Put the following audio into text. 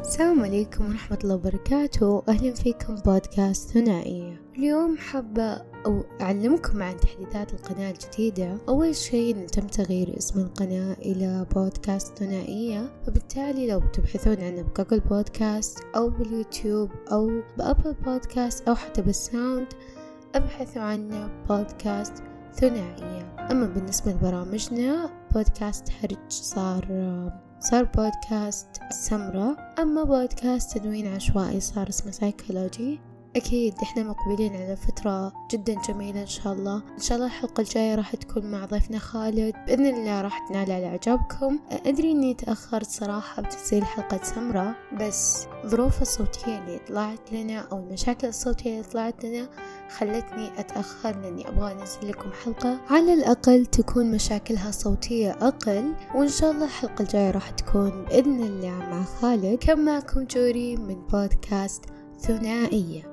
السلام عليكم ورحمة الله وبركاته. أهلا فيكم بودكاست ثنائية اليوم حابة أو أعلمكم عن تحديثات القناة الجديدة. أول شيء تم تغيير اسم القناة إلى بودكاست ثنائية. فبالتالي لو تبحثون عنه بجوجل بودكاست أو باليوتيوب أو بأبل بودكاست أو حتى بالساوند أبحثوا عنه بودكاست ثنائية. أما بالنسبة لبرامجنا بودكاست هرج صار صار بودكاست سمرة. أما بودكاست تدوين عشوائي صار اسمه سايكولوجي أكيد إحنا مقبلين على فترة جدا جميلة إن شاء الله. إن شاء الله الحلقة الجاية راح تكون مع ضيفنا خالد. بإذن الله راح تنال على إعجابكم. أدري إني تأخرت صراحة بتسجيل حلقة سمرة بس الظروف الصوتية اللي طلعت لنا أو المشاكل الصوتية اللي طلعت لنا خلتني أتأخر لأني أبغى أنزل لكم حلقة. على الأقل تكون مشاكلها صوتية أقل وإن شاء الله الحلقة الجاية راح تكون بإذن الله مع خالد. كان معكم جوري من بودكاست ثنائية.